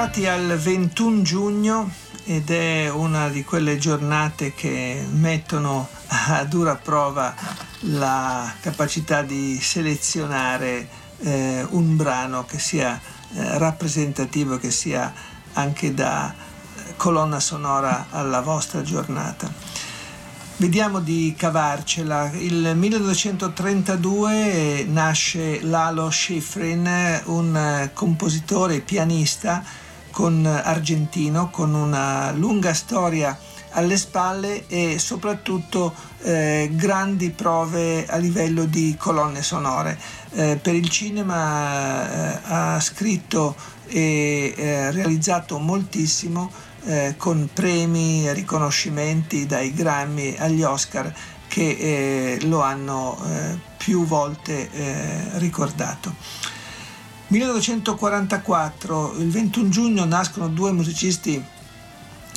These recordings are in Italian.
Arrivati al 21 giugno ed è una di quelle giornate che mettono a dura prova la capacità di selezionare eh, un brano che sia eh, rappresentativo, che sia anche da eh, colonna sonora alla vostra giornata. Vediamo di cavarcela. Il 1932 nasce Lalo Schifrin, un compositore e pianista con argentino con una lunga storia alle spalle e soprattutto eh, grandi prove a livello di colonne sonore. Eh, per il cinema eh, ha scritto e eh, realizzato moltissimo eh, con premi riconoscimenti dai Grammy agli Oscar che eh, lo hanno più volte ricordato. 1944, il 21 giugno, nascono due musicisti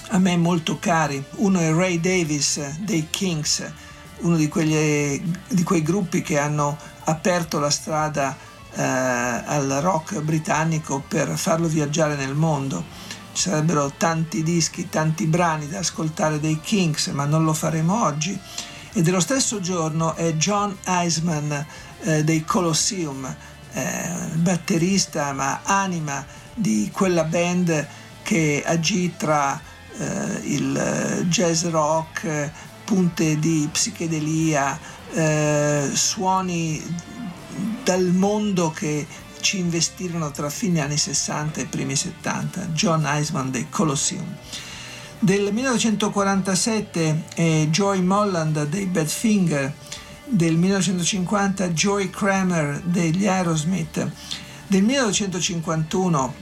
a me molto cari. Uno è Ray Davis dei Kings, uno di, quegli, di quei gruppi che hanno aperto la strada eh, al rock britannico per farlo viaggiare nel mondo ci sarebbero tanti dischi, tanti brani da ascoltare dei Kings, ma non lo faremo oggi. E dello stesso giorno è John Eisman eh, dei Colosseum, eh, batterista ma anima di quella band che agì tra eh, il jazz rock, punte di psichedelia, eh, suoni dal mondo che ci investirono tra fine anni 60 e primi 70, John Eisman dei Colosseum. Del 1947 è Joy Molland dei Badfinger, del 1950 Joy Kramer degli Aerosmith, del 1951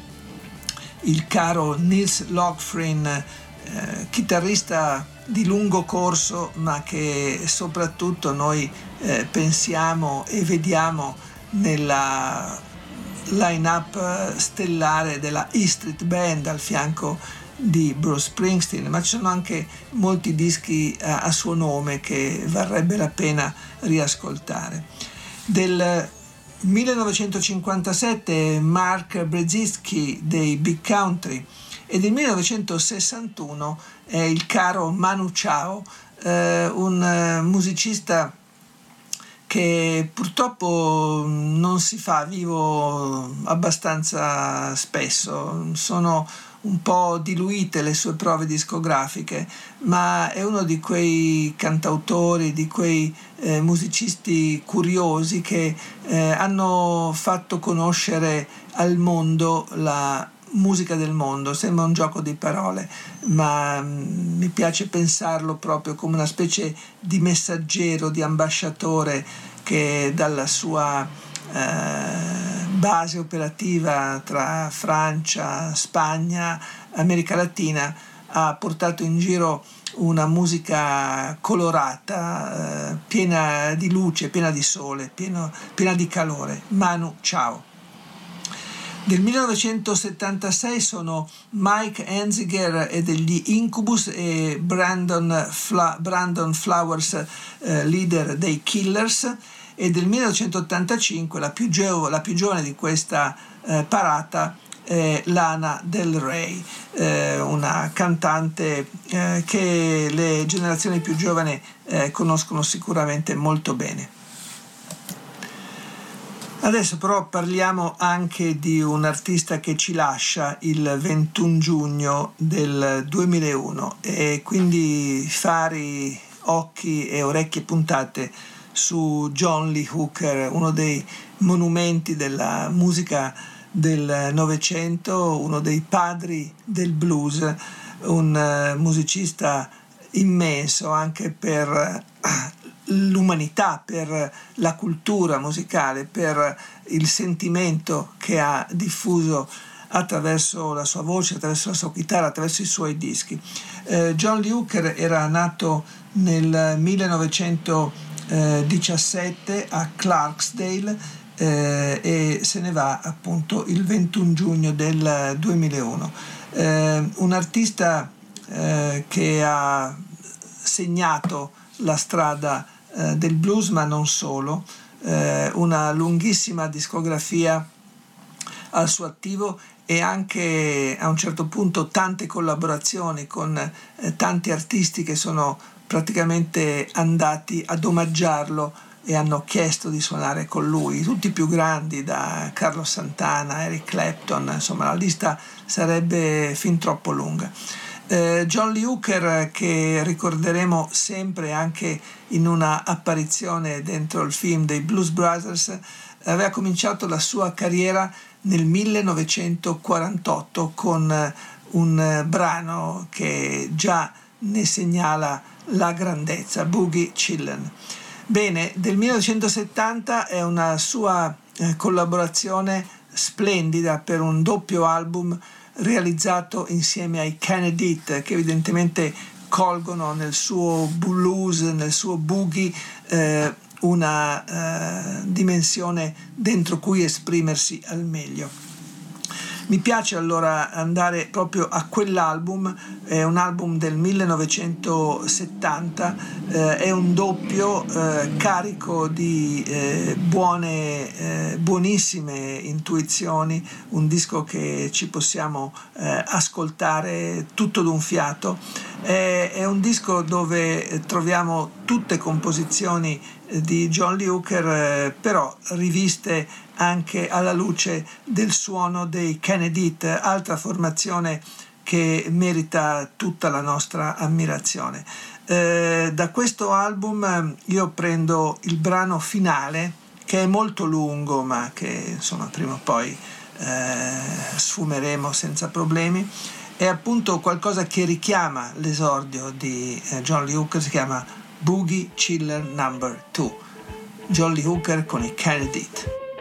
il caro Nils Lockfrin, eh, chitarrista di lungo corso ma che soprattutto noi eh, pensiamo e vediamo nella line-up eh, stellare della E Street Band al fianco di Bruce Springsteen, ma ci sono anche molti dischi a, eh, a suo nome che varrebbe la pena riascoltare. Del 1957 Mark Brzezinski dei Big Country e del 1961 è il caro Manu Chao, eh, un eh, musicista che purtroppo non si fa vivo abbastanza spesso, sono un po' diluite le sue prove discografiche, ma è uno di quei cantautori, di quei eh, musicisti curiosi che eh, hanno fatto conoscere al mondo la musica del mondo, sembra un gioco di parole, ma mm, mi piace pensarlo proprio come una specie di messaggero, di ambasciatore che dalla sua base operativa tra Francia, Spagna, America Latina ha portato in giro una musica colorata, eh, piena di luce, piena di sole, pieno, piena di calore. Manu, ciao. Del 1976 sono Mike Enziger e degli Incubus e Brandon, Fla- Brandon Flowers, eh, leader dei Killers, e del 1985 la più, gio- la più giovane di questa eh, parata è Lana Del Rey, eh, una cantante eh, che le generazioni più giovani eh, conoscono sicuramente molto bene. Adesso però parliamo anche di un artista che ci lascia il 21 giugno del 2001 e quindi fari, occhi e orecchie puntate su John Lee Hooker, uno dei monumenti della musica del Novecento, uno dei padri del blues, un eh, musicista immenso anche per l'umanità, per la cultura musicale, per il sentimento che ha diffuso attraverso la sua voce, attraverso la sua chitarra, attraverso i suoi dischi. Eh, John Lee Hooker era nato nel 1917 a Clarksdale eh, e se ne va appunto il 21 giugno del 2001. Eh, un artista eh, che ha segnato la strada eh, del blues, ma non solo, eh, una lunghissima discografia al suo attivo e anche a un certo punto tante collaborazioni con eh, tanti artisti che sono praticamente andati ad omaggiarlo e hanno chiesto di suonare con lui, tutti i più grandi, da Carlos Santana, Eric Clapton, insomma la lista sarebbe fin troppo lunga. Eh, John Lee Hooker, che ricorderemo sempre anche in una apparizione dentro il film dei Blues Brothers, aveva cominciato la sua carriera nel 1948 con un brano che già ne segnala la grandezza, Boogie Chillen. Bene, del 1970 è una sua eh, collaborazione splendida per un doppio album realizzato insieme ai Kennedy che evidentemente colgono nel suo blues, nel suo boogie eh, una eh, dimensione dentro cui esprimersi al meglio. Mi piace allora andare proprio a quell'album, è un album del 1970, eh, è un doppio eh, carico di eh, buone, eh, buonissime intuizioni, un disco che ci possiamo eh, ascoltare tutto d'un fiato. È, è un disco dove troviamo tutte composizioni di John Hooker, però riviste anche alla luce del suono dei Kennedy, altra formazione che merita tutta la nostra ammirazione. Eh, da questo album io prendo il brano finale che è molto lungo ma che insomma prima o poi eh, sfumeremo senza problemi. È appunto qualcosa che richiama l'esordio di eh, John Lee Hooker si chiama Boogie Chiller Number 2 John Lee Hooker con i Kennedy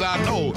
I know.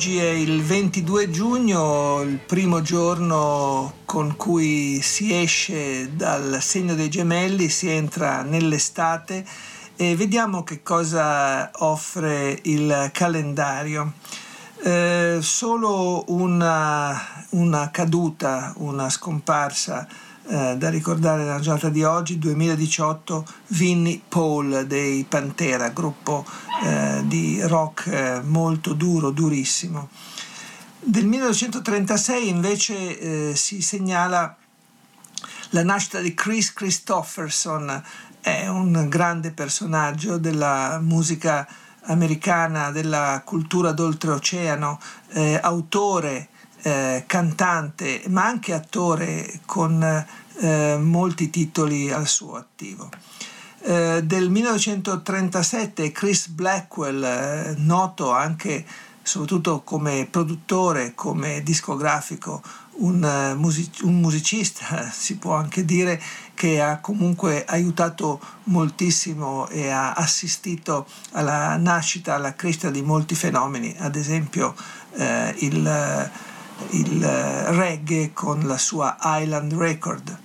Oggi è il 22 giugno, il primo giorno con cui si esce dal segno dei gemelli, si entra nell'estate e vediamo che cosa offre il calendario. Eh, solo una, una caduta, una scomparsa eh, da ricordare nella giornata di oggi, 2018, Vinnie Paul dei Pantera, gruppo eh, di rock eh, molto duro, durissimo. Del 1936 invece eh, si segnala la nascita di Chris Christopherson, è un grande personaggio della musica americana, della cultura d'oltreoceano, eh, autore, eh, cantante, ma anche attore con eh, molti titoli al suo attivo. Eh, del 1937 Chris Blackwell, eh, noto anche soprattutto come produttore, come discografico, un, uh, music- un, musicista, si può anche dire, che ha comunque aiutato moltissimo e ha assistito alla nascita, alla crescita di molti fenomeni, ad esempio eh, il, il reggae con la sua Island Record.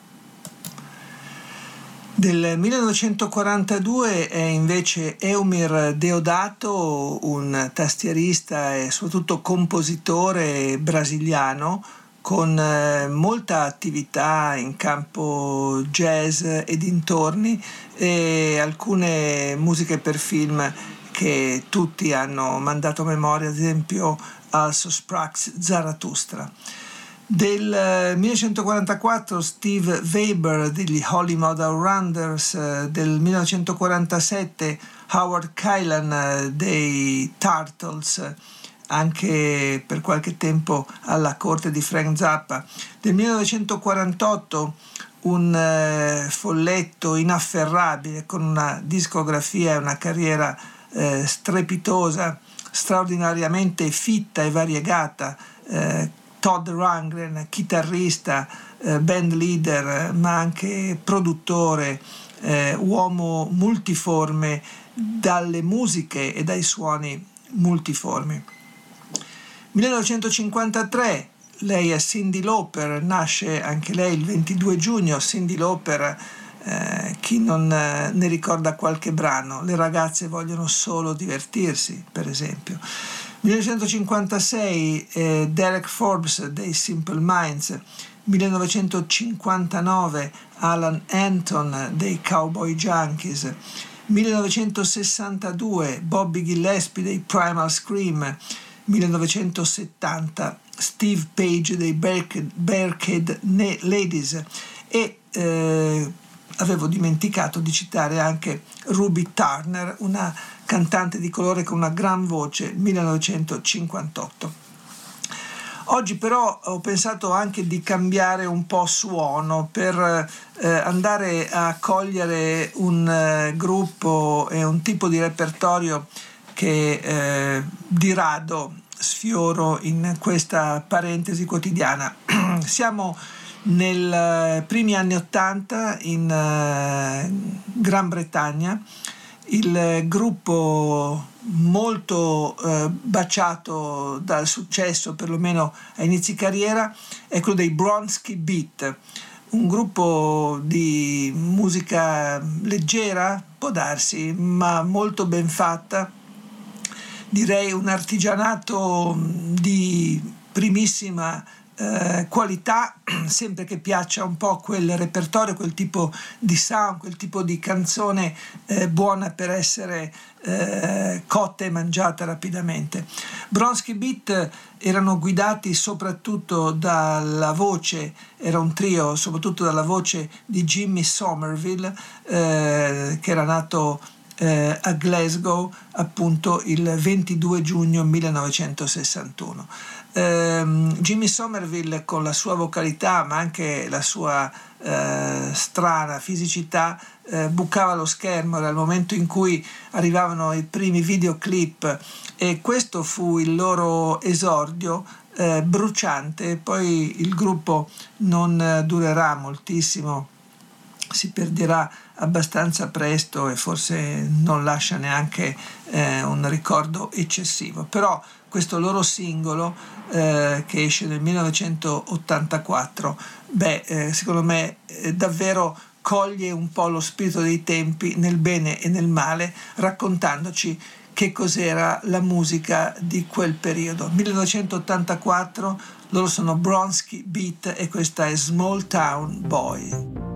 Del 1942 è invece Eumir Deodato, un tastierista e soprattutto compositore brasiliano con eh, molta attività in campo jazz e dintorni e alcune musiche per film che tutti hanno mandato a memoria, ad esempio Also Sprax Zarathustra. Del 1944 Steve Weber degli Holy Model Rounders, del 1947 Howard Kylan dei Turtles, anche per qualche tempo alla corte di Frank Zappa. Del 1948 un eh, folletto inafferrabile con una discografia e una carriera eh, strepitosa, straordinariamente fitta e variegata. Eh, Todd Rangren, chitarrista, eh, band leader, ma anche produttore, eh, uomo multiforme dalle musiche e dai suoni multiformi. 1953 lei è Cindy Lauper, nasce anche lei il 22 giugno, Cindy Lauper eh, chi non eh, ne ricorda qualche brano, le ragazze vogliono solo divertirsi, per esempio. 1956 eh, Derek Forbes dei Simple Minds, 1959 Alan Anton dei Cowboy Junkies, 1962 Bobby Gillespie dei Primal Scream, 1970 Steve Page dei Barricade Ladies. E eh, avevo dimenticato di citare anche Ruby Turner, una cantante di colore con una gran voce, 1958. Oggi però ho pensato anche di cambiare un po' suono per eh, andare a cogliere un eh, gruppo e un tipo di repertorio che eh, di rado sfioro in questa parentesi quotidiana. Siamo nei eh, primi anni Ottanta in uh, Gran Bretagna il gruppo molto baciato dal successo, perlomeno a inizi carriera, è quello dei Bronsky Beat, un gruppo di musica leggera, può darsi, ma molto ben fatta, direi un artigianato di primissima eh, qualità, sempre che piaccia un po' quel repertorio, quel tipo di sound, quel tipo di canzone eh, buona per essere eh, cotta e mangiata rapidamente. Bronsky Beat erano guidati soprattutto dalla voce, era un trio soprattutto dalla voce di Jimmy Somerville eh, che era nato eh, a Glasgow appunto il 22 giugno 1961 ehm, Jimmy Somerville con la sua vocalità ma anche la sua eh, strana fisicità eh, bucava lo schermo, il momento in cui arrivavano i primi videoclip e questo fu il loro esordio eh, bruciante, poi il gruppo non durerà moltissimo, si perderà abbastanza presto e forse non lascia neanche eh, un ricordo eccessivo, però questo loro singolo eh, che esce nel 1984, beh, eh, secondo me eh, davvero coglie un po' lo spirito dei tempi nel bene e nel male, raccontandoci che cos'era la musica di quel periodo. 1984, loro sono Bronsky Beat e questa è Small Town Boy.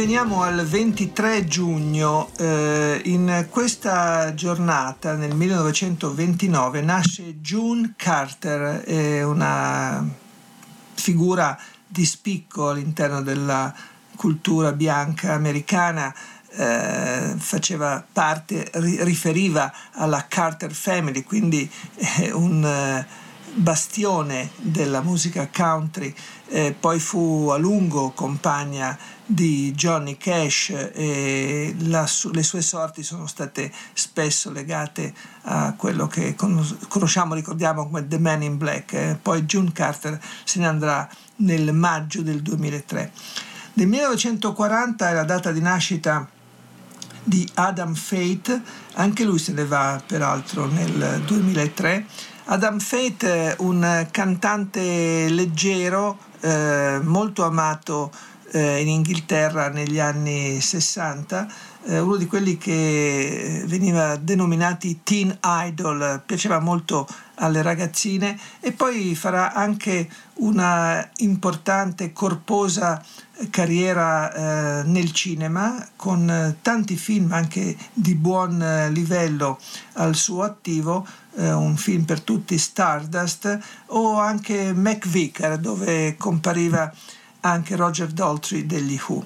Veniamo al 23 giugno. Eh, in questa giornata, nel 1929, nasce June Carter, eh, una figura di spicco all'interno della cultura bianca americana. Eh, faceva parte, ri- riferiva alla Carter Family, quindi un eh, bastione della musica country, eh, poi fu a lungo compagna di Johnny Cash e la, le sue sorti sono state spesso legate a quello che conosciamo, ricordiamo come The Man in Black. Eh, poi June Carter se ne andrà nel maggio del 2003. Nel 1940 è la data di nascita di Adam Fate, anche lui se ne va peraltro nel 2003. Adam Fate, un cantante leggero, eh, molto amato in Inghilterra negli anni 60, eh, uno di quelli che veniva denominati teen idol, piaceva molto alle ragazzine e poi farà anche una importante, corposa carriera eh, nel cinema con tanti film anche di buon eh, livello al suo attivo, eh, un film per tutti Stardust o anche McVicar dove compariva anche Roger Daltrey degli Who.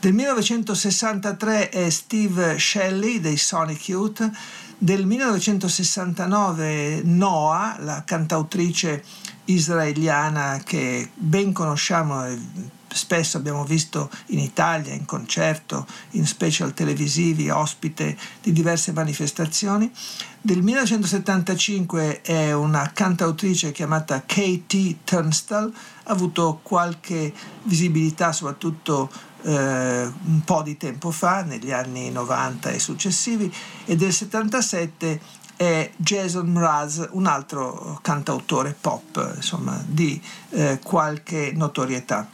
Del 1963 è Steve Shelley dei Sonic Youth, del 1969 Noah, la cantautrice israeliana che ben conosciamo e spesso abbiamo visto in Italia, in concerto, in special televisivi, ospite di diverse manifestazioni. Del 1975 è una cantautrice chiamata Katie Turnstall, ha avuto qualche visibilità soprattutto eh, un po' di tempo fa, negli anni 90 e successivi, e del 77 è Jason Mraz, un altro cantautore pop, insomma, di eh, qualche notorietà.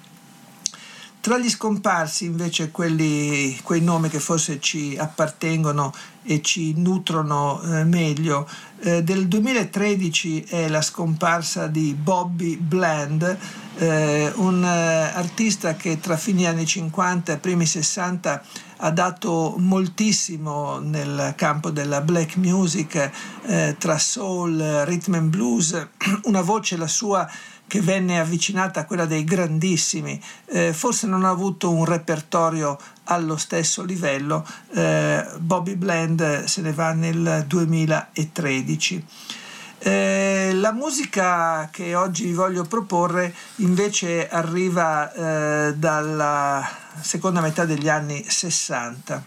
Tra gli scomparsi invece quelli, quei nomi che forse ci appartengono e ci nutrono eh, meglio, eh, del 2013 è la scomparsa di Bobby Bland, eh, un eh, artista che tra fine anni 50 e primi 60 ha dato moltissimo nel campo della black music, eh, tra soul, rhythm and blues, una voce la sua che venne avvicinata a quella dei grandissimi, eh, forse non ha avuto un repertorio allo stesso livello, eh, Bobby Bland se ne va nel 2013. Eh, la musica che oggi vi voglio proporre invece arriva eh, dalla seconda metà degli anni 60.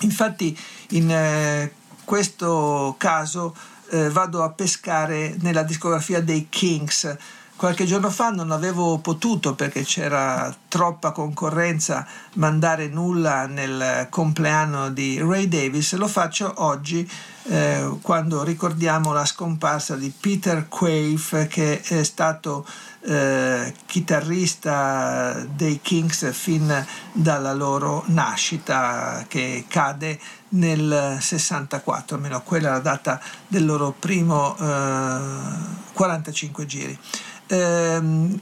Infatti in eh, questo caso eh, vado a pescare nella discografia dei Kings, Qualche giorno fa non avevo potuto perché c'era troppa concorrenza mandare nulla nel compleanno di Ray Davis, lo faccio oggi eh, quando ricordiamo la scomparsa di Peter Quaife che è stato eh, chitarrista dei Kings fin dalla loro nascita che cade nel 64, almeno quella è la data del loro primo eh, 45 giri ehm,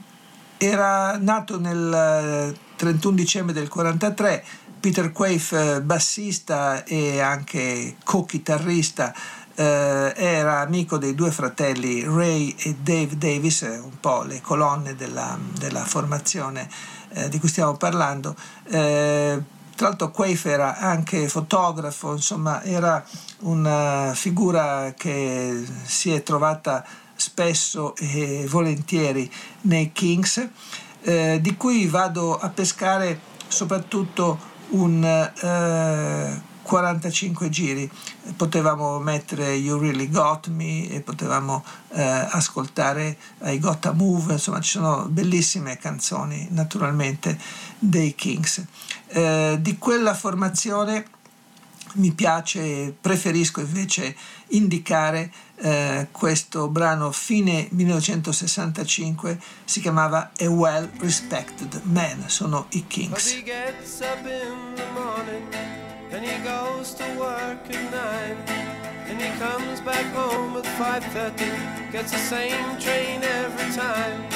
era nato nel 31 eh, dicembre del 43, Peter Quaife, eh, bassista e anche co-chitarrista, eh, era amico dei due fratelli Ray e Dave Davis, eh, un po' le colonne della, della formazione eh, di cui stiamo parlando. Eh, tra l'altro Quaife era anche fotografo, insomma era una figura che si è trovata spesso e volentieri nei Kings, eh, di cui vado a pescare soprattutto un eh, 45 giri. Potevamo mettere You Really Got Me e potevamo eh, ascoltare I Gotta Move, insomma ci sono bellissime canzoni naturalmente dei Kings. Eh, di quella formazione mi piace, preferisco invece indicare eh, questo brano fine 1965, si chiamava A Well Respected Man, sono i Kings. And he goes to work at nine. And he comes back home at 5.30 Gets the same train every time.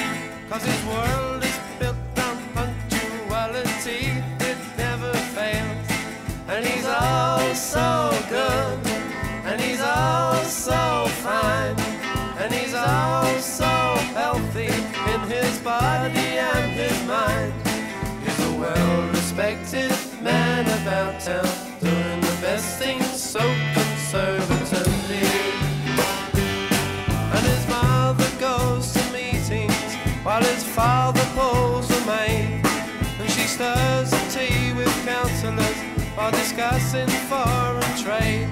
Cause his world is built on punctuality body and his mind. He's a well-respected man about town, doing the best things so conservatively. And his mother goes to meetings while his father pulls a maid. And she stirs the tea with councillors while discussing foreign trade.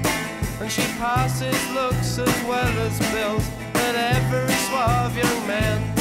And she passes looks as well as bills but every suave young man.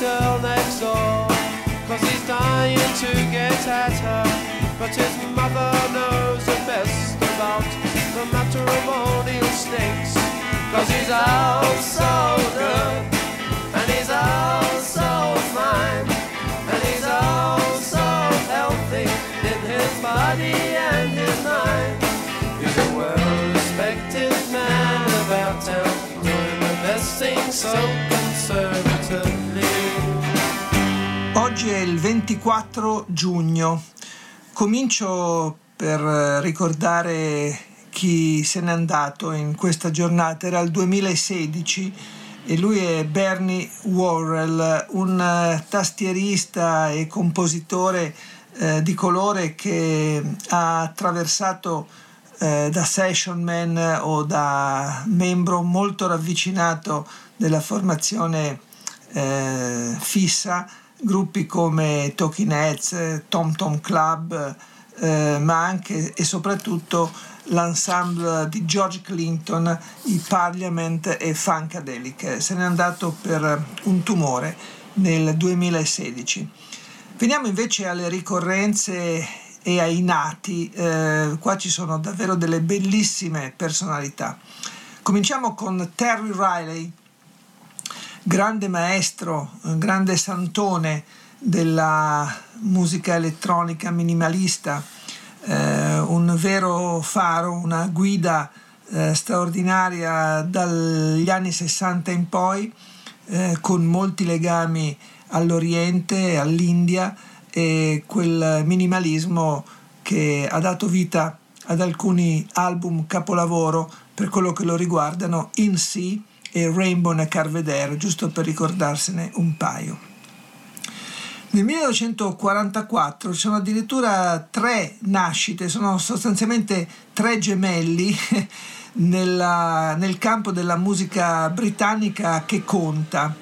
girl next door, cause he's dying to get at her. But his mother knows the best about the matrimonial snakes, cause he's out so good. And he's all so fine, and he's all so healthy in his body and his mind. He's a well-respected man about town, doing the best things so conservatively. Oggi è il 24 giugno. Comincio per eh, ricordare chi se n'è andato in questa giornata. Era il 2016 e lui è Bernie Worrell, un eh, tastierista e compositore eh, di colore che ha attraversato eh, da session man o da membro molto ravvicinato della formazione eh, fissa gruppi come Talking Heads, Tom Tom Club, eh, ma anche e soprattutto l'ensemble di George Clinton, i Parliament e Funkadelic. Se n'è andato per un tumore nel 2016. Veniamo invece alle ricorrenze e ai nati. Eh, qua ci sono davvero delle bellissime personalità. Cominciamo con Terry Riley, grande maestro, grande santone della musica elettronica minimalista, eh, un vero faro, una guida eh, straordinaria dagli anni 60 in poi, eh, con molti legami all'Oriente, all'India e quel minimalismo che ha dato vita ad alcuni album capolavoro per quello che lo riguardano, In Sea e Rainbow Carvedere, giusto per ricordarsene un paio. Nel 1944 ci sono addirittura tre nascite, sono sostanzialmente tre gemelli nella, nel campo della musica britannica che conta.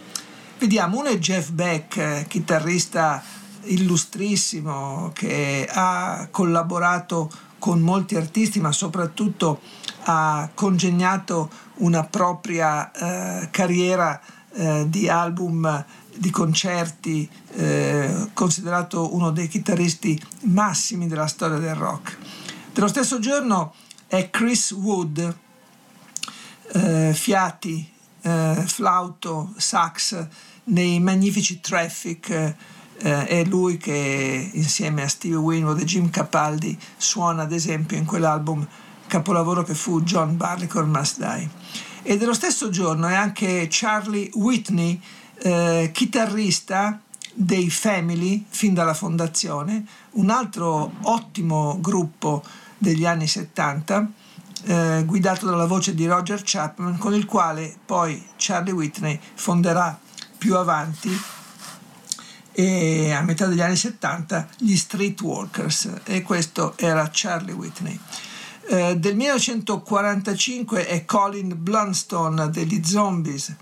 Vediamo, uno è Jeff Beck, chitarrista illustrissimo che ha collaborato con molti artisti, ma soprattutto ha congegnato una propria eh, carriera eh, di album, di concerti, eh, considerato uno dei chitarristi massimi della storia del rock. Dello stesso giorno è Chris Wood, eh, fiati, eh, flauto, sax nei magnifici Traffic. Eh, è lui che insieme a Steve Winwood e Jim Capaldi suona ad esempio in quell'album capolavoro che fu John Barleycorn Must Die. E dello stesso giorno è anche Charlie Whitney, eh, chitarrista dei Family fin dalla fondazione, un altro ottimo gruppo degli anni 70, eh, guidato dalla voce di Roger Chapman, con il quale poi Charlie Whitney fonderà più avanti e a metà degli anni 70 gli Streetwalkers e questo era Charlie Whitney. Eh, del 1945 è Colin Blunstone degli Zombies,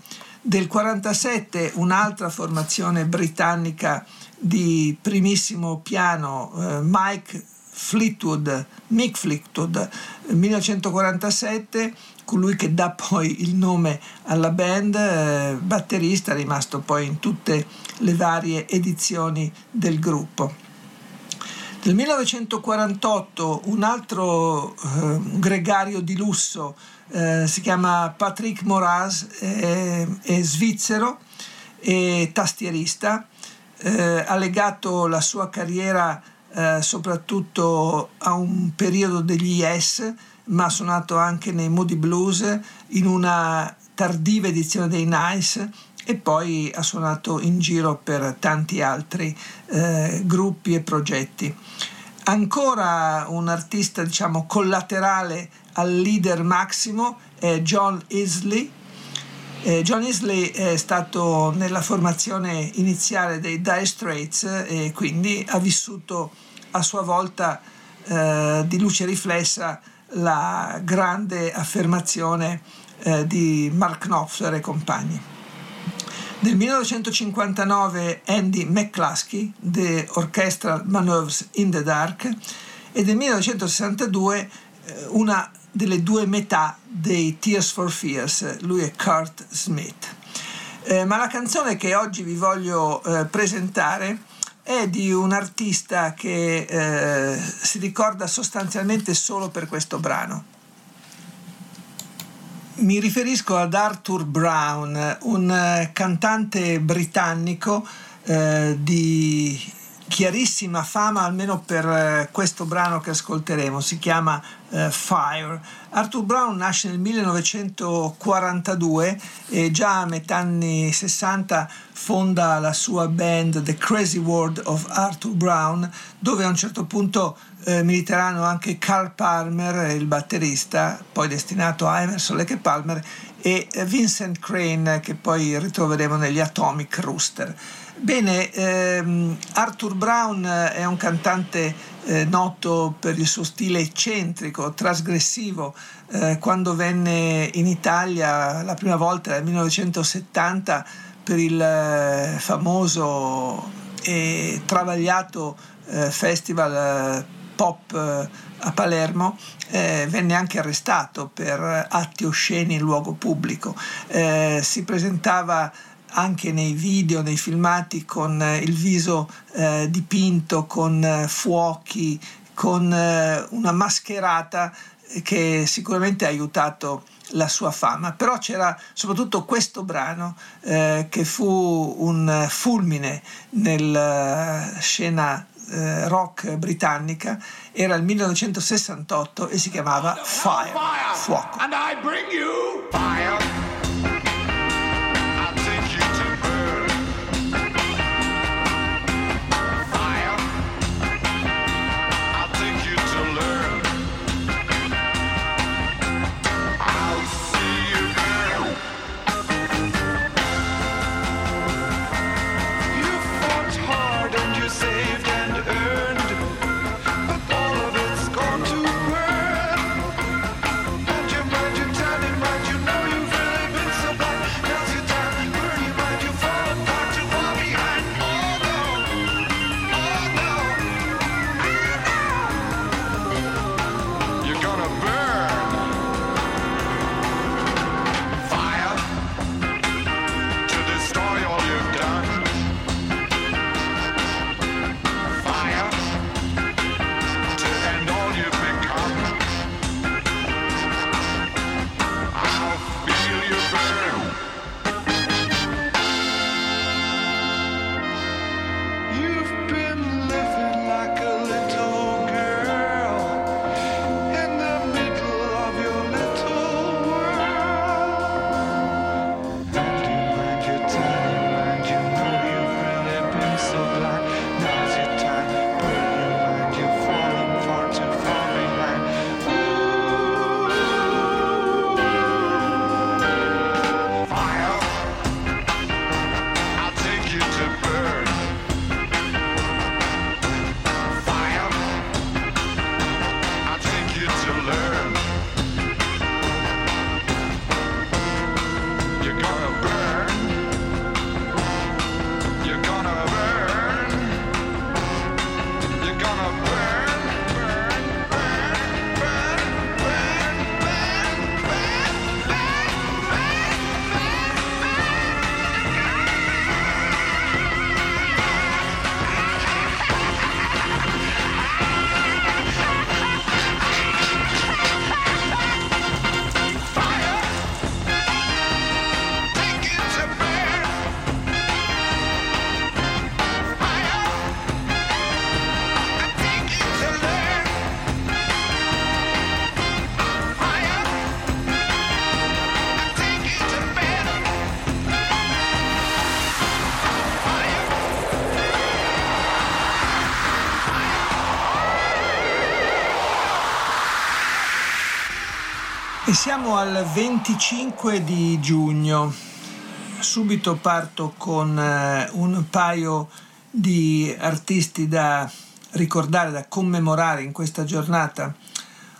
Del 47 un'altra formazione britannica di primissimo piano, eh, Mike Fleetwood, Mick Fleetwood, 1947, colui che dà poi il nome alla band, eh, batterista rimasto poi in tutte le varie edizioni del gruppo. Nel 1948 un altro eh, gregario di lusso eh, si chiama Patrick Moraz, è, è svizzero e tastierista, eh, ha legato la sua carriera eh, soprattutto a un periodo degli Yes, ma ha suonato anche nei Moody Blues in una tardiva edizione dei Nice e poi ha suonato in giro per tanti altri eh, gruppi e progetti. Ancora un artista diciamo collaterale al leader massimo è John Isley. Eh, John Isley è stato nella formazione iniziale dei Dire Straits e quindi ha vissuto a sua volta eh, di luce riflessa la grande affermazione eh, di Mark Knopfler e compagni. Nel 1959 Andy McCluskey, The Orchestral Manoeuvres in the Dark, e nel 1962 eh, una delle due metà dei Tears for Fears, lui è Kurt Smith. Eh, ma la canzone che oggi vi voglio eh, presentare è di un artista che eh, si ricorda sostanzialmente solo per questo brano. Mi riferisco ad Arthur Brown, un eh, cantante britannico eh, di chiarissima fama, almeno per eh, questo brano che ascolteremo, si chiama uh, Fire. Arthur Brown nasce nel 1942 e già a metà anni 60 fonda la sua band The Crazy World of Arthur Brown, dove a un certo punto eh, militeranno anche Carl Palmer, il batterista, poi destinato a Emerson Lake Palmer, e Vincent Crane, che poi ritroveremo negli Atomic Rooster. Bene, ehm, Arthur Brown è un cantante eh, noto per il suo stile eccentrico, trasgressivo. Eh, quando venne in Italia la prima volta nel 1970 per il eh, famoso e travagliato eh, festival eh, pop eh, a Palermo, venne anche arrestato per atti osceni in luogo pubblico. si presentava anche nei video, nei filmati con eh, il viso eh, dipinto, con eh, fuochi, con eh, una mascherata che sicuramente ha aiutato la sua fama, però c'era soprattutto questo brano eh, che fu un fulmine nella scena eh, rock britannica, era il 1968 e si chiamava Fire, fuoco. E siamo al 25 di giugno. Subito parto con eh, un paio di artisti da ricordare, da commemorare in questa giornata.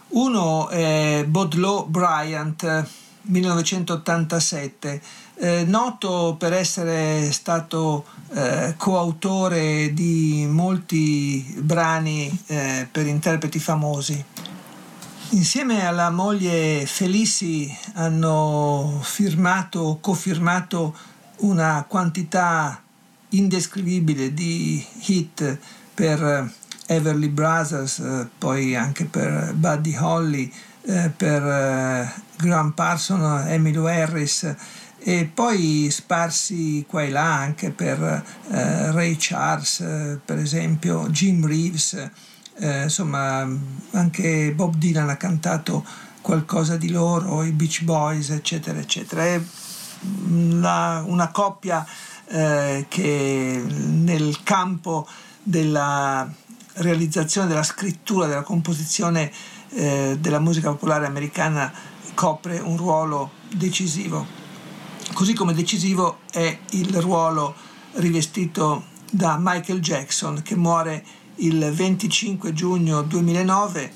Uno è Baudelaire Bryant, 1987, eh, noto per essere stato eh, coautore di molti brani eh, per interpreti famosi. Insieme alla moglie Felici hanno firmato, cofirmato una quantità indescrivibile di hit per Everly Brothers, eh, poi anche per Buddy Holly, eh, per eh, Graham Parson, Emilio Harris e poi sparsi qua e là anche per eh, Ray Charles, eh, per esempio, Jim Reeves eh, insomma anche Bob Dylan ha cantato qualcosa di loro, i Beach Boys, eccetera, eccetera. È una, una coppia eh, che nel campo della realizzazione, della scrittura, della composizione eh, della musica popolare americana copre un ruolo decisivo. Così come decisivo è il ruolo rivestito da Michael Jackson che muore il 25 giugno 2009,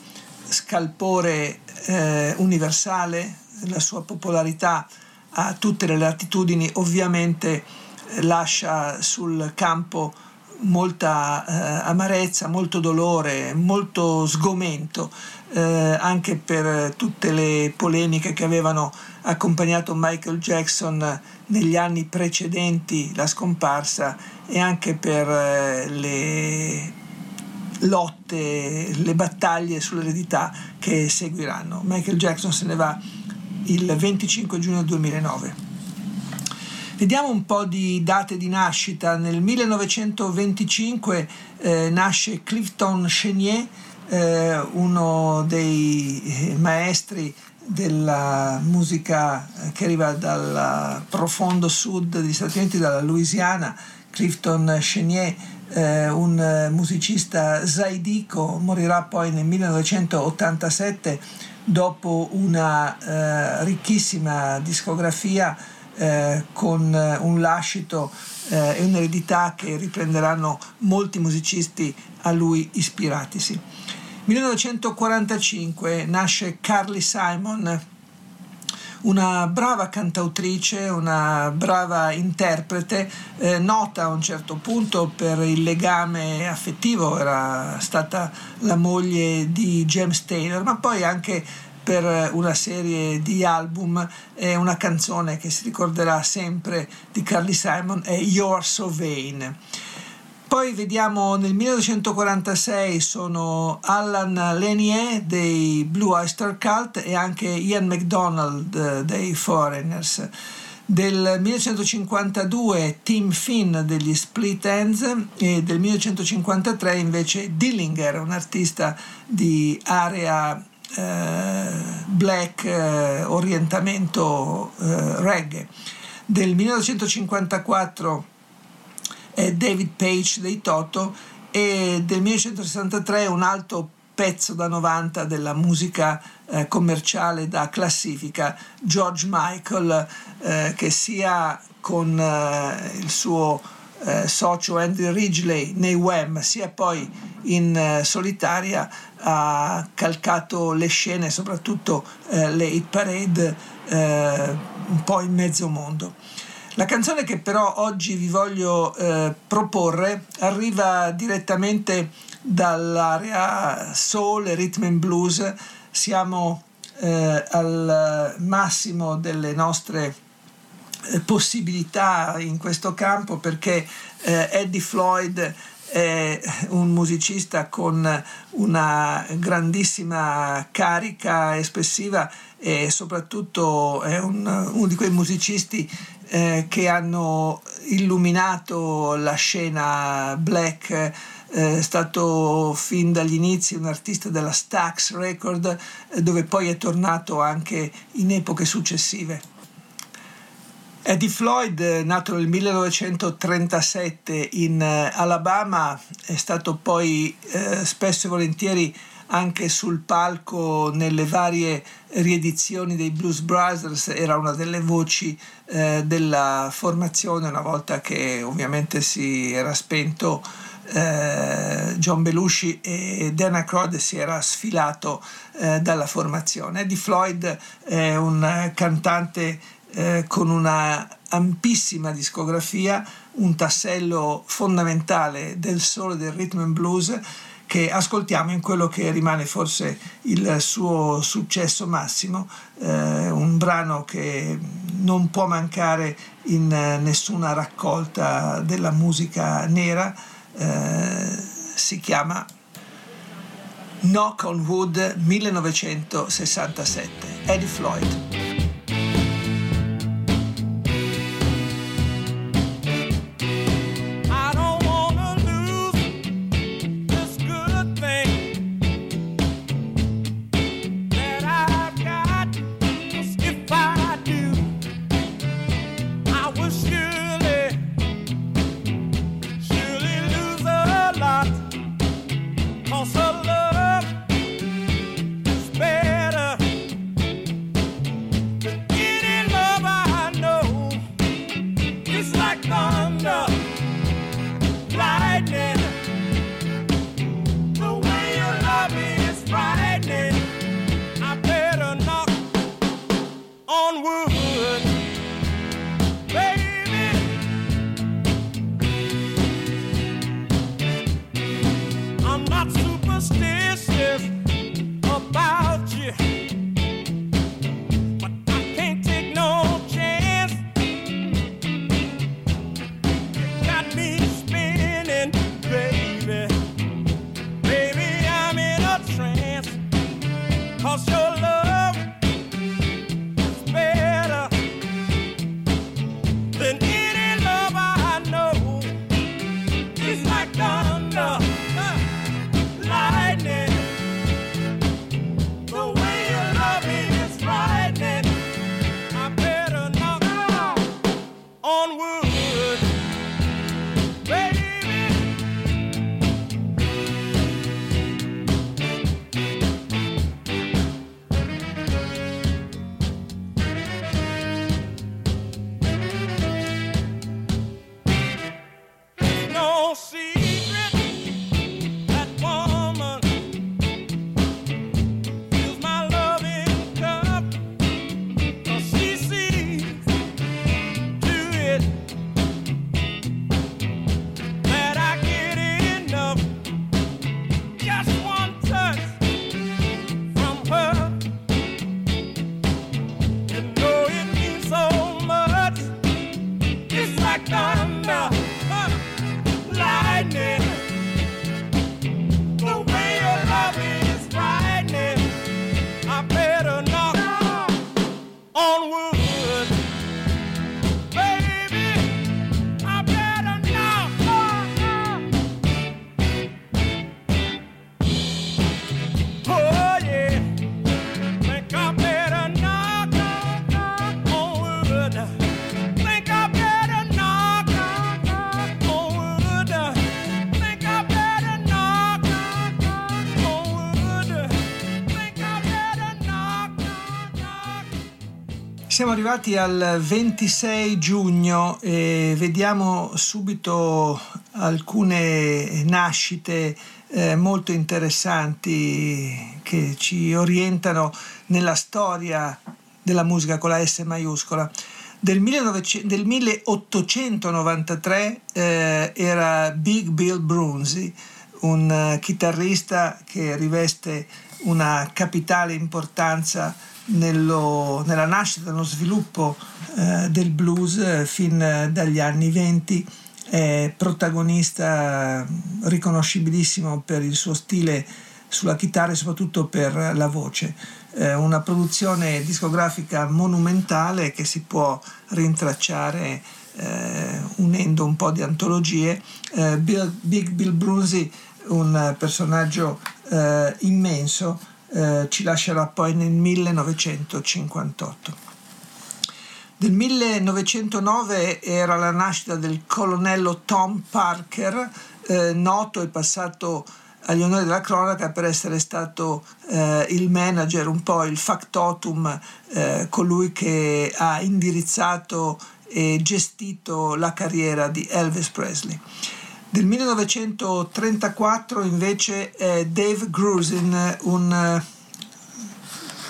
scalpore eh, universale, la sua popolarità a tutte le latitudini ovviamente eh, lascia sul campo molta eh, amarezza, molto dolore, molto sgomento, eh, anche per tutte le polemiche che avevano accompagnato Michael Jackson negli anni precedenti la scomparsa e anche per eh, le lotte, le battaglie sull'eredità che seguiranno. Michael Jackson se ne va il 25 giugno 2009. Vediamo un po' di date di nascita. Nel 1925 eh, nasce Clifton Chenier, eh, uno dei eh, maestri della musica che arriva dal profondo sud degli Stati Uniti, dalla Louisiana. Clifton Chenier eh, un musicista zaidico, morirà poi nel 1987 dopo una eh, ricchissima discografia eh, con un lascito eh, e un'eredità che riprenderanno molti musicisti a lui ispiratisi. 1945 nasce Carly Simon, una brava cantautrice, una brava interprete, eh, nota a un certo punto per il legame affettivo, era stata la moglie di James Taylor, ma poi anche per una serie di album e una canzone che si ricorderà sempre di Carly Simon è You're So Vain. Poi vediamo nel 1946 sono Alan Lanier dei Blue Oyster Cult e anche Ian MacDonald eh, dei Foreigners. Del 1952 Tim Finn degli Split Ends e del 1953 invece Dillinger, un artista di area eh, black eh, orientamento eh, reggae. Del 1954 eh, David Page dei Toto e del 1963 un altro pezzo da 90 della musica eh, commerciale da classifica, George Michael, eh, che sia con eh, il suo eh, socio Andy Ridgely nei Wham, sia poi in eh, solitaria ha calcato le scene, soprattutto eh, le hit parade, un po' in mezzo mondo. La canzone che però oggi vi voglio eh, proporre arriva direttamente dall'area soul rhythm and blues. Siamo eh, al massimo delle nostre eh, possibilità in questo campo perché eh, Eddie Floyd è un musicista con una grandissima carica espressiva e soprattutto è un, uno di quei musicisti eh, che hanno illuminato la scena black eh, è stato fin dagli inizi un artista della Stax Record eh, dove poi è tornato anche in epoche successive. Eddie Floyd, nato nel 1937 in Alabama, è stato poi eh, spesso e volentieri anche sul palco nelle varie riedizioni dei Blues Brothers, era una delle voci eh, della formazione una volta che ovviamente si era spento eh, John Belushi e Dana Crowd si era sfilato eh, dalla formazione. Eddie Floyd è un cantante eh, con una ampissima discografia, un tassello fondamentale del solo del rhythm and blues che ascoltiamo in quello che rimane forse il suo successo massimo, eh, un brano che non può mancare in nessuna raccolta della musica nera, eh, si chiama Knock on Wood 1967, Eddie Floyd. Arrivati al 26 giugno e vediamo subito alcune nascite eh, molto interessanti che ci orientano nella storia della musica con la S maiuscola. Del, 1900, del 1893 eh, era Big Bill Brunzi, un uh, chitarrista che riveste una capitale importanza nello, nella nascita, nello sviluppo eh, del blues eh, fin dagli anni 20, è protagonista riconoscibilissimo per il suo stile sulla chitarra e soprattutto per la voce. Eh, una produzione discografica monumentale che si può rintracciare eh, unendo un po' di antologie. Eh, Bill, Big Bill Brunsey, un personaggio eh, immenso, eh, ci lascerà poi nel 1958. Del 1909 era la nascita del colonnello Tom Parker, eh, noto e passato agli onori della cronaca per essere stato eh, il manager, un po' il factotum, eh, colui che ha indirizzato e gestito la carriera di Elvis Presley. Del 1934 invece è Dave Grusin, un eh,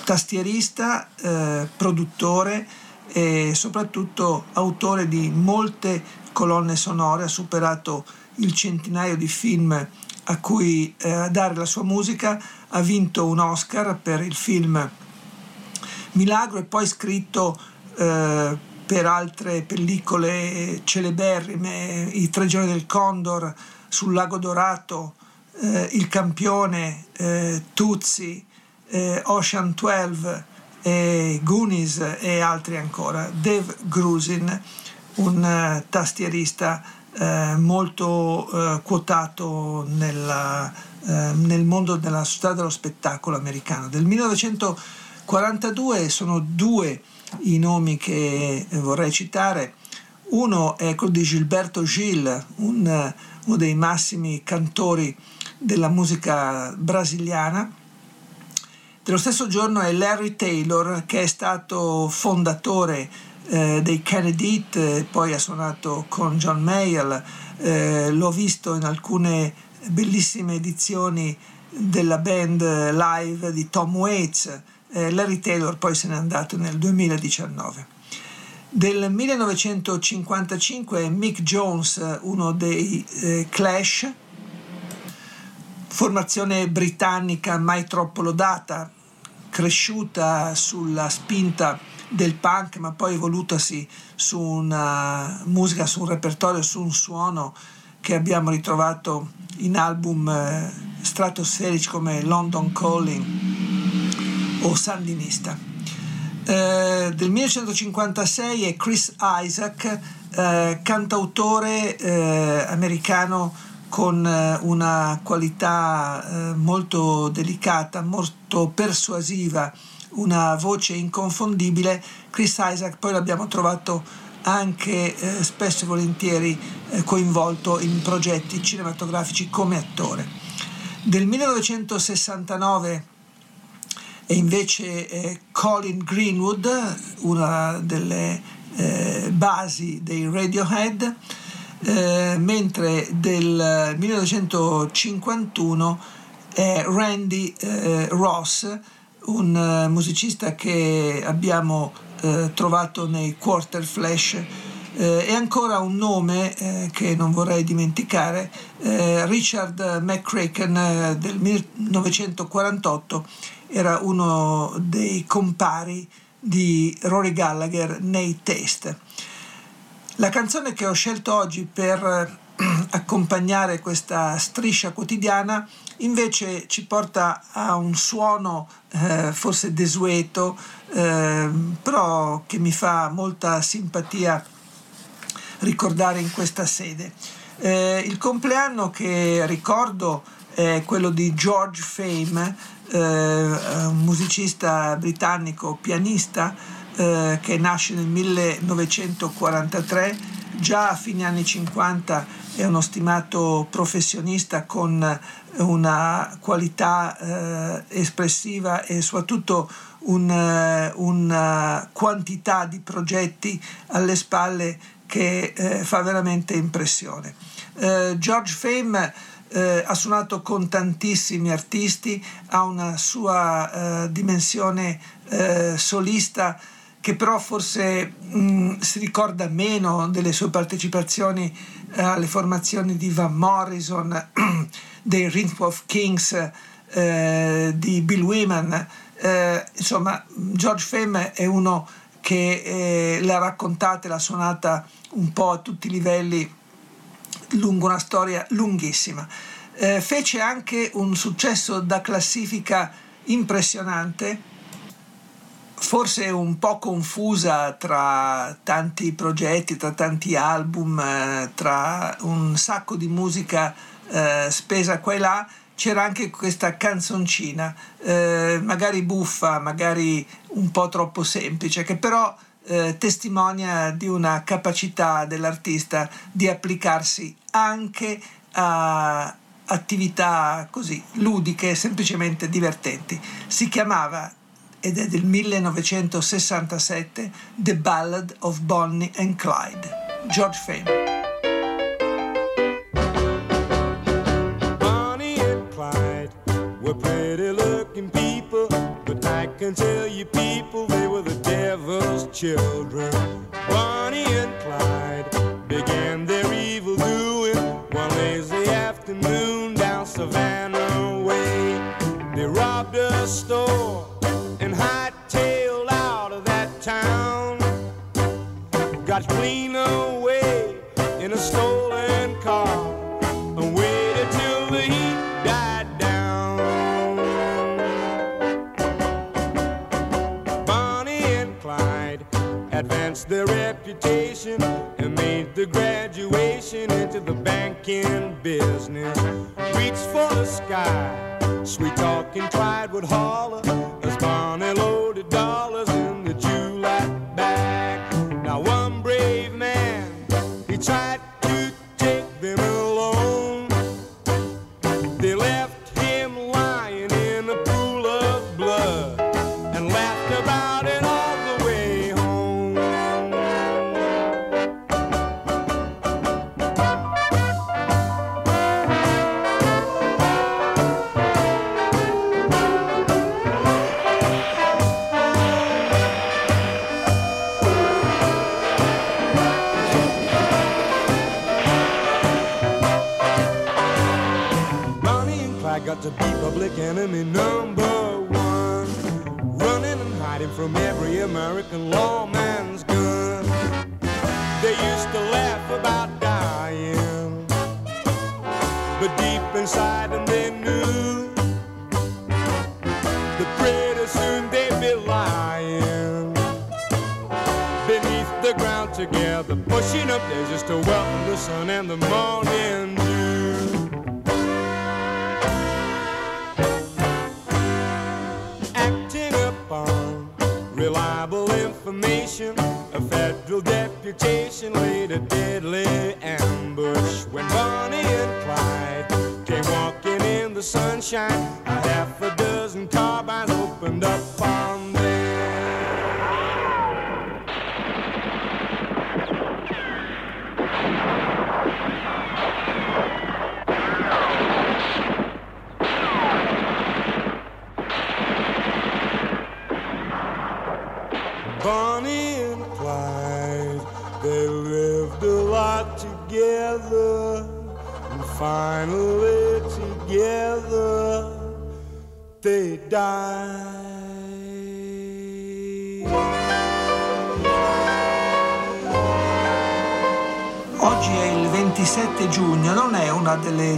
tastierista, eh, produttore e soprattutto autore di molte colonne sonore, ha superato il centinaio di film a cui eh, dare la sua musica, ha vinto un Oscar per il film Milagro e poi scritto eh, per altre pellicole celeberrime, I tre giorni del Condor, sul lago Dorato, eh, Il campione, eh, Tuzzi, eh, Ocean 12, eh, Goonies e altri ancora. Dave Grusin, un uh, tastierista eh, molto eh, quotato nella, nel mondo della società dello spettacolo americano. Del 1942 sono due i nomi che vorrei citare. Uno è quello di Gilberto Gil, un, uno dei massimi cantori della musica brasiliana. Dello stesso giorno è Larry Taylor, che è stato fondatore eh, dei Kennedy, poi ha suonato con John Mayall, eh, l'ho visto in alcune bellissime edizioni della band live di Tom Waits eh, Larry Taylor poi se n'è andato nel 2019. Del 1955 Mick Jones, uno dei eh, Clash, formazione britannica mai troppo lodata, cresciuta sulla spinta del punk, ma poi evolutasi su una musica, su un repertorio, su un suono che abbiamo ritrovato in album eh, stratosferici come London Calling o sandinista. Eh, del 1956 è Chris Isaac, eh, cantautore eh, americano con eh, una qualità eh, molto delicata, molto persuasiva, una voce inconfondibile. Chris Isaac poi l'abbiamo trovato anche eh, spesso e volentieri coinvolto in progetti cinematografici come attore. Del 1969 e invece eh, Colin Greenwood, una delle eh, basi dei Radiohead, eh, mentre del 1951 è Randy eh, Ross, un eh, musicista che abbiamo eh, trovato nei Quarter Flash. E ancora un nome che non vorrei dimenticare, Richard McCracken del 1948 era uno dei compari di Rory Gallagher nei test. La canzone che ho scelto oggi per eh, accompagnare questa striscia quotidiana invece ci porta a un suono eh, forse desueto, eh, però che mi fa molta simpatia ricordare in questa sede. Eh, il compleanno che ricordo è quello di George Fame, eh, un musicista britannico, pianista, eh, che nasce nel 1943, già a fine anni 50 è uno stimato professionista con una qualità eh, espressiva e soprattutto un, eh, una quantità di progetti alle spalle che eh, fa veramente impressione. Eh, George Fame eh, ha suonato con tantissimi artisti, ha una sua eh, dimensione eh, solista che però forse mh, mm, si ricorda meno delle sue partecipazioni eh, alle formazioni di Van Morrison, dei Rhythm of Kings, eh, di Bill Wyman. Eh, insomma, George Femme è uno che l'ha raccontata e l'ha suonata un po' a tutti i livelli lungo una storia lunghissima. Eh, fece anche un successo da classifica impressionante, forse un po' confusa tra tanti progetti, tra tanti album, eh, tra un sacco di musica eh, spesa qua e là, c'era anche questa canzoncina, eh, magari buffa, magari un po' troppo semplice, che però eh, testimonia di una capacità dell'artista di applicarsi anche a attività così ludiche, semplicemente divertenti. Si chiamava ed è del 1967 The Ballad of Bonnie and Clyde. George Fame. Can tell you people children. Bonnie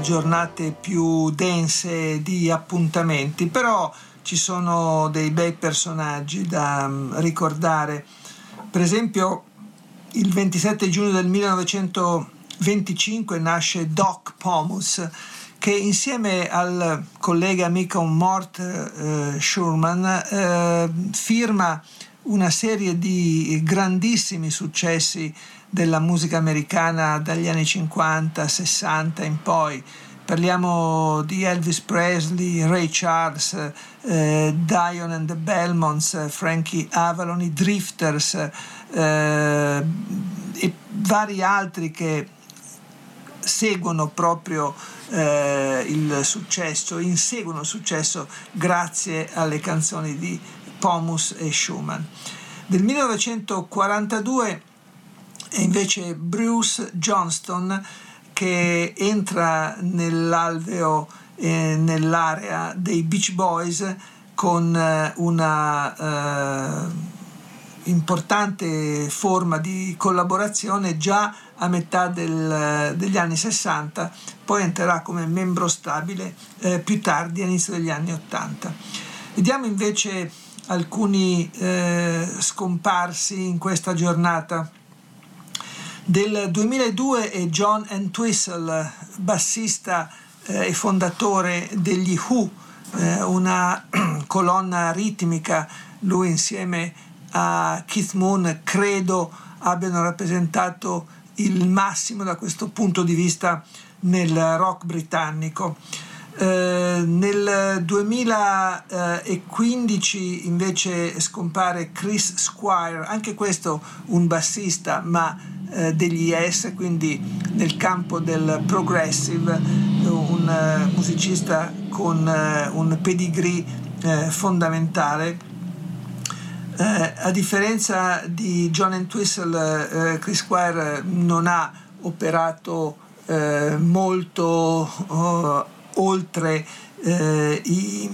giornate più dense di appuntamenti, però ci sono dei bei personaggi da mm, ricordare. Per esempio, il 27 giugno del 1925 nasce Doc Pomus, che insieme al collega amico Mort eh, Schurman eh, firma una serie di grandissimi successi della musica americana dagli anni 50, 60 in poi. Parliamo di Elvis Presley, Ray Charles, eh, Dion and the Belmonts, Frankie Avalon, i Drifters eh, e vari altri che seguono proprio eh, il successo, inseguono il successo grazie alle canzoni di Pomus e Schumann. Del 1942 è invece Bruce Johnston che entra nell'alveo, eh, nell'area dei Beach Boys con eh, una eh, importante forma di collaborazione già a metà del, degli anni 60, poi entrerà come membro stabile eh, più tardi, all'inizio degli anni 80. Vediamo invece alcuni eh, scomparsi in questa giornata. Del 2002 è John Entwistle, bassista eh, e fondatore degli Who, eh, una colonna ritmica, lui insieme a Keith Moon credo abbiano rappresentato il massimo da questo punto di vista nel rock britannico. Eh, nel 2015 invece scompare Chris Squire, anche questo un bassista ma eh, degli Yes, quindi nel campo del progressive, un uh, musicista con uh, un pedigree uh, fondamentale. a differenza di John Entwistle, Chris Squire non ha operato molto oltre eh, i,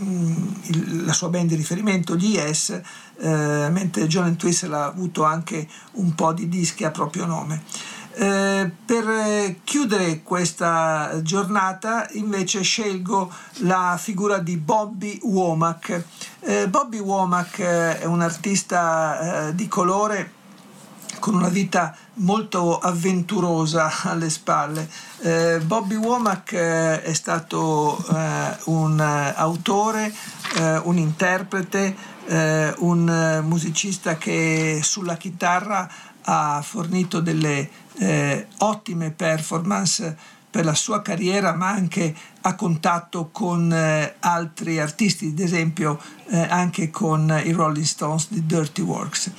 il, la sua band di riferimento, gli Yes, eh, mentre John Entwistle ha avuto anche un po' di dischi a proprio nome. Eh, per chiudere questa giornata invece scelgo la figura di Bobby Womack. Eh, Bobby Womack eh, è un artista eh, di colore con una vita molto avventurosa alle spalle. Eh, Bobby Womack eh, è stato eh, un autore, eh, un interprete, eh, un musicista che sulla chitarra ha fornito delle eh, ottime performance per la sua carriera, ma anche a contatto con altri artisti, ad esempio anche con i Rolling Stones di Dirty Works.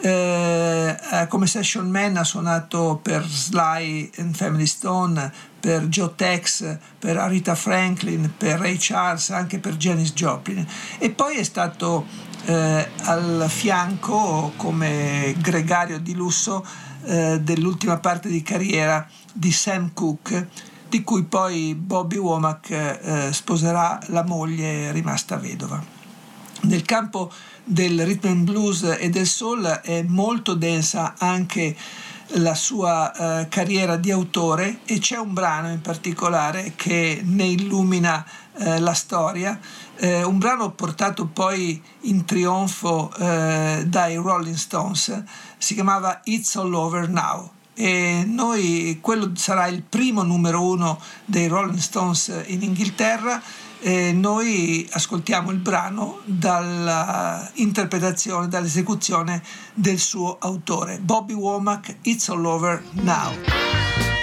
Eh, eh, come session man ha suonato per Sly and Family Stone, per Joe Tex, per Arita Franklin, per Ray Charles, anche per Janis Joplin e poi è stato eh, al fianco come gregario di lusso eh, dell'ultima parte di carriera di Sam Cooke di cui poi Bobby Womack eh, sposerà la moglie rimasta vedova. Nel campo del rhythm and blues e del soul è molto densa anche la sua eh, carriera di autore e c'è un brano in particolare che ne illumina eh, la storia, eh, un brano portato poi in trionfo eh, dai Rolling Stones, si chiamava It's All Over Now. E noi quello sarà il primo numero uno dei Rolling Stones in Inghilterra. E noi ascoltiamo il brano dall'interpretazione, dall'esecuzione del suo autore, Bobby Womack, It's All Over Now.